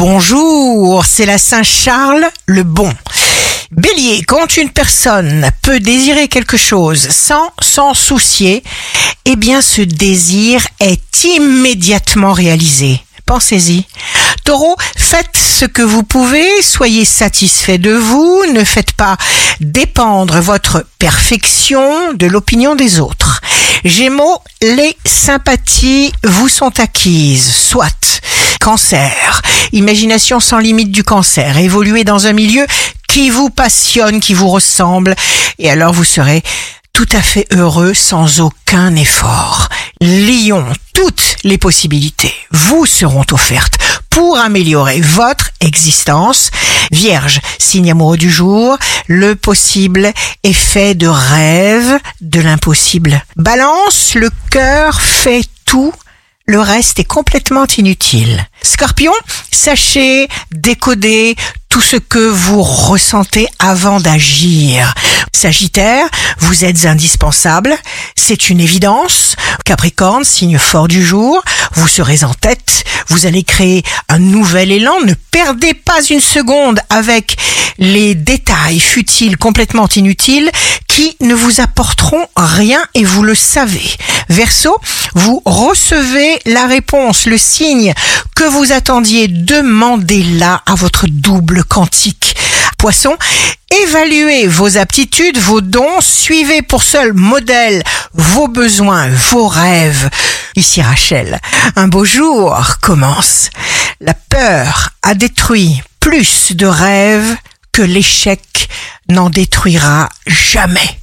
Bonjour, c'est la Saint-Charles le Bon. Bélier, quand une personne peut désirer quelque chose sans s'en soucier, eh bien ce désir est immédiatement réalisé. Pensez-y. Taureau, faites ce que vous pouvez, soyez satisfait de vous, ne faites pas dépendre votre perfection de l'opinion des autres. Gémeaux, les sympathies vous sont acquises, soit. Cancer, imagination sans limite du cancer, évoluez dans un milieu qui vous passionne, qui vous ressemble, et alors vous serez tout à fait heureux sans aucun effort. Lion, toutes les possibilités vous seront offertes pour améliorer votre existence. Vierge, signe amoureux du jour, le possible est fait de rêve, de l'impossible. Balance, le cœur fait tout le reste est complètement inutile. Scorpion, sachez décoder tout ce que vous ressentez avant d'agir. Sagittaire, vous êtes indispensable, c'est une évidence. Capricorne, signe fort du jour, vous serez en tête, vous allez créer un nouvel élan, ne perdez pas une seconde avec les détails futiles complètement inutiles qui ne vous apporteront rien et vous le savez. Verseau, vous recevez la réponse, le signe que vous attendiez, demandez-la à votre double quantique. Poisson, évaluez vos aptitudes, vos dons, suivez pour seul modèle vos besoins, vos rêves. Ici Rachel, un beau jour commence. La peur a détruit plus de rêves que l'échec n'en détruira jamais.